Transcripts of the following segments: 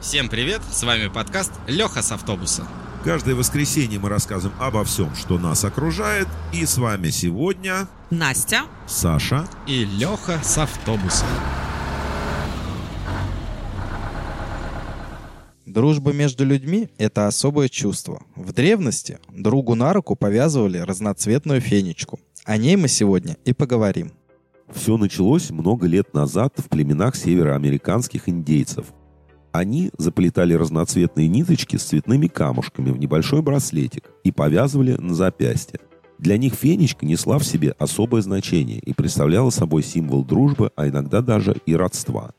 Всем привет, с вами подкаст Леха с автобуса. Каждое воскресенье мы рассказываем обо всем, что нас окружает. И с вами сегодня Настя. Саша. И Леха с автобуса. Дружба между людьми – это особое чувство. В древности другу на руку повязывали разноцветную фенечку. О ней мы сегодня и поговорим. Все началось много лет назад в племенах североамериканских индейцев. Они заплетали разноцветные ниточки с цветными камушками в небольшой браслетик и повязывали на запястье. Для них фенечка несла в себе особое значение и представляла собой символ дружбы, а иногда даже и родства.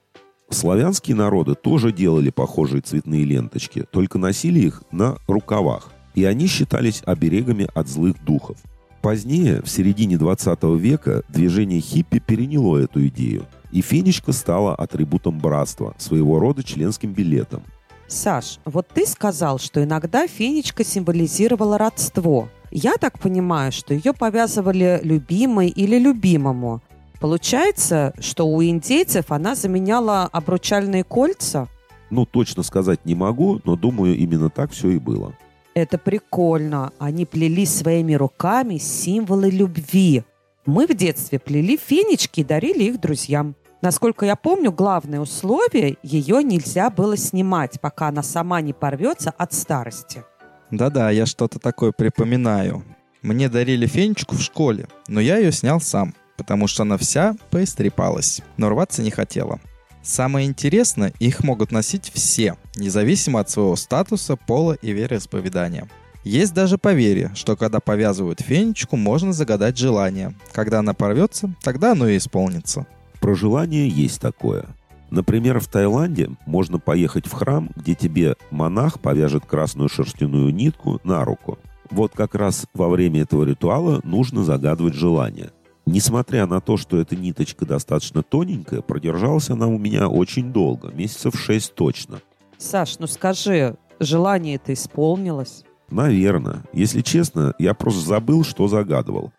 Славянские народы тоже делали похожие цветные ленточки, только носили их на рукавах, и они считались оберегами от злых духов. Позднее, в середине 20 века, движение хиппи переняло эту идею, и фенечка стала атрибутом братства, своего рода членским билетом. Саш, вот ты сказал, что иногда фенечка символизировала родство. Я так понимаю, что ее повязывали любимой или любимому. Получается, что у индейцев она заменяла обручальные кольца? Ну, точно сказать не могу, но думаю, именно так все и было. Это прикольно. Они плели своими руками символы любви. Мы в детстве плели фенечки и дарили их друзьям. Насколько я помню, главное условие – ее нельзя было снимать, пока она сама не порвется от старости. Да-да, я что-то такое припоминаю. Мне дарили фенечку в школе, но я ее снял сам, потому что она вся поистрепалась, но рваться не хотела. Самое интересное, их могут носить все, независимо от своего статуса, пола и вероисповедания. Есть даже поверье, что когда повязывают фенечку, можно загадать желание. Когда она порвется, тогда оно и исполнится. Про желание есть такое. Например, в Таиланде можно поехать в храм, где тебе монах повяжет красную шерстяную нитку на руку. Вот как раз во время этого ритуала нужно загадывать желание. Несмотря на то, что эта ниточка достаточно тоненькая, продержалась она у меня очень долго, месяцев шесть точно. Саш, ну скажи, желание это исполнилось? Наверное. Если честно, я просто забыл, что загадывал.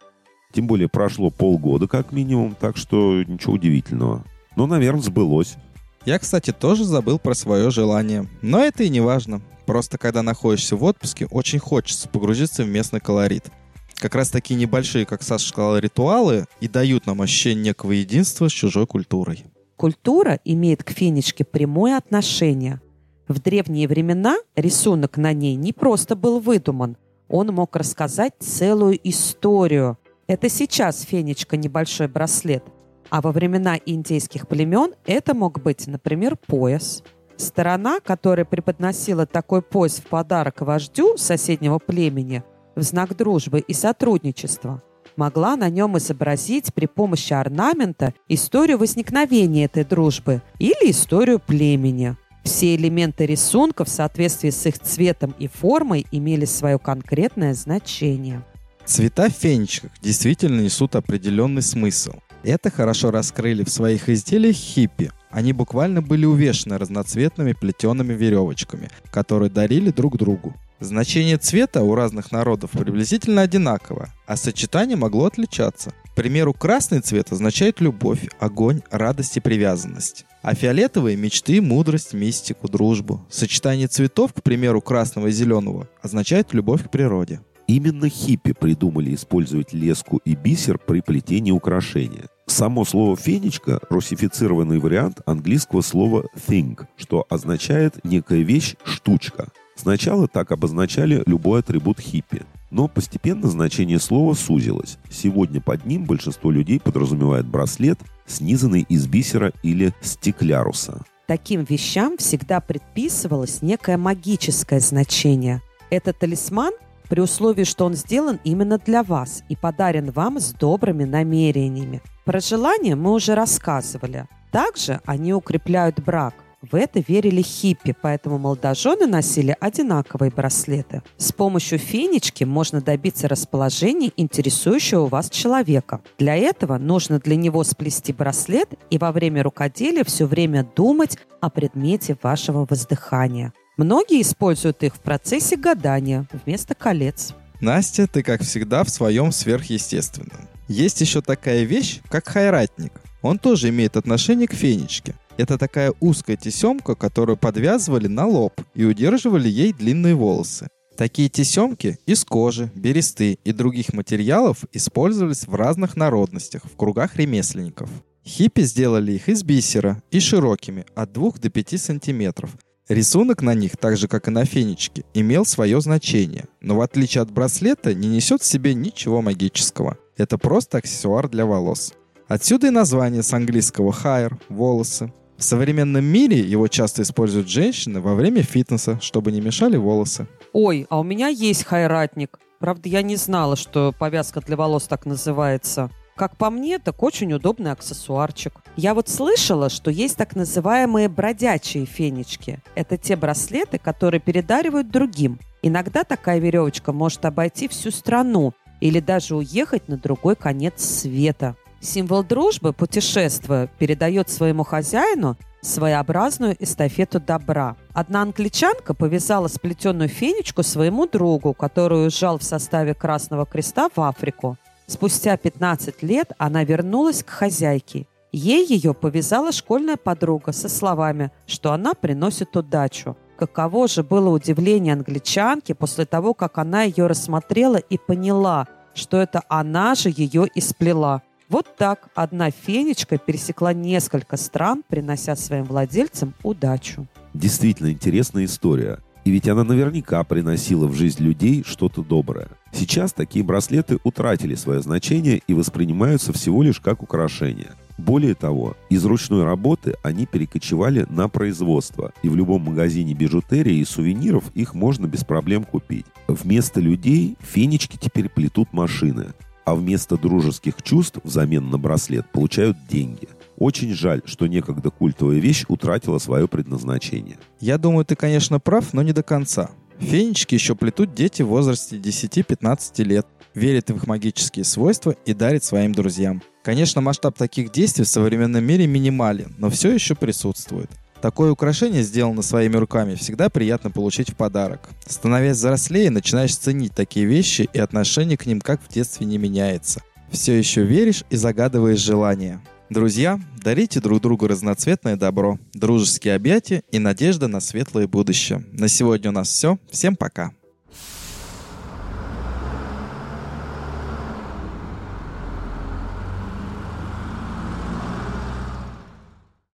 Тем более прошло полгода как минимум, так что ничего удивительного. Но, наверное, сбылось. Я, кстати, тоже забыл про свое желание. Но это и не важно. Просто когда находишься в отпуске, очень хочется погрузиться в местный колорит. Как раз такие небольшие, как Саша сказала, ритуалы и дают нам ощущение некого единства с чужой культурой. Культура имеет к фенечке прямое отношение. В древние времена рисунок на ней не просто был выдуман, он мог рассказать целую историю, это сейчас фенечка небольшой браслет. А во времена индейских племен это мог быть, например, пояс. Сторона, которая преподносила такой пояс в подарок вождю соседнего племени в знак дружбы и сотрудничества, могла на нем изобразить при помощи орнамента историю возникновения этой дружбы или историю племени. Все элементы рисунка в соответствии с их цветом и формой имели свое конкретное значение. Цвета фенечках действительно несут определенный смысл. Это хорошо раскрыли в своих изделиях хиппи. Они буквально были увешаны разноцветными плетеными веревочками, которые дарили друг другу. Значение цвета у разных народов приблизительно одинаково, а сочетание могло отличаться. К примеру, красный цвет означает любовь, огонь, радость и привязанность. А фиолетовые – мечты, мудрость, мистику, дружбу. Сочетание цветов, к примеру, красного и зеленого, означает любовь к природе. Именно хиппи придумали использовать леску и бисер при плетении украшения. Само слово «фенечка» – русифицированный вариант английского слова «thing», что означает «некая вещь, штучка». Сначала так обозначали любой атрибут хиппи, но постепенно значение слова сузилось. Сегодня под ним большинство людей подразумевает браслет, снизанный из бисера или стекляруса. Таким вещам всегда предписывалось некое магическое значение. Этот талисман при условии, что он сделан именно для вас и подарен вам с добрыми намерениями. Про желания мы уже рассказывали. Также они укрепляют брак. В это верили хиппи, поэтому молодожены носили одинаковые браслеты. С помощью фенечки можно добиться расположения интересующего вас человека. Для этого нужно для него сплести браслет и во время рукоделия все время думать о предмете вашего воздыхания. Многие используют их в процессе гадания вместо колец. Настя, ты как всегда в своем сверхъестественном. Есть еще такая вещь, как хайратник. Он тоже имеет отношение к фенечке. Это такая узкая тесемка, которую подвязывали на лоб и удерживали ей длинные волосы. Такие тесемки из кожи, бересты и других материалов использовались в разных народностях, в кругах ремесленников. Хиппи сделали их из бисера и широкими, от 2 до 5 сантиметров. Рисунок на них, так же как и на фенечке, имел свое значение, но в отличие от браслета не несет в себе ничего магического. Это просто аксессуар для волос. Отсюда и название с английского hair – волосы. В современном мире его часто используют женщины во время фитнеса, чтобы не мешали волосы. Ой, а у меня есть хайратник. Правда, я не знала, что повязка для волос так называется. Как по мне, так очень удобный аксессуарчик. Я вот слышала, что есть так называемые бродячие фенечки. Это те браслеты, которые передаривают другим. Иногда такая веревочка может обойти всю страну или даже уехать на другой конец света. Символ дружбы, путешествуя, передает своему хозяину своеобразную эстафету добра. Одна англичанка повязала сплетенную фенечку своему другу, который уезжал в составе Красного Креста в Африку. Спустя 15 лет она вернулась к хозяйке. Ей ее повязала школьная подруга со словами, что она приносит удачу. Каково же было удивление англичанки после того, как она ее рассмотрела и поняла, что это она же ее и сплела. Вот так одна фенечка пересекла несколько стран, принося своим владельцам удачу. Действительно интересная история. И ведь она наверняка приносила в жизнь людей что-то доброе. Сейчас такие браслеты утратили свое значение и воспринимаются всего лишь как украшения. Более того, из ручной работы они перекочевали на производство, и в любом магазине бижутерии и сувениров их можно без проблем купить. Вместо людей фенечки теперь плетут машины а вместо дружеских чувств взамен на браслет получают деньги. Очень жаль, что некогда культовая вещь утратила свое предназначение. Я думаю, ты, конечно, прав, но не до конца. Фенечки еще плетут дети в возрасте 10-15 лет, верят в их магические свойства и дарят своим друзьям. Конечно, масштаб таких действий в современном мире минимален, но все еще присутствует. Такое украшение, сделанное своими руками, всегда приятно получить в подарок. Становясь взрослее, начинаешь ценить такие вещи, и отношение к ним как в детстве не меняется. Все еще веришь и загадываешь желания. Друзья, дарите друг другу разноцветное добро, дружеские объятия и надежда на светлое будущее. На сегодня у нас все. Всем пока.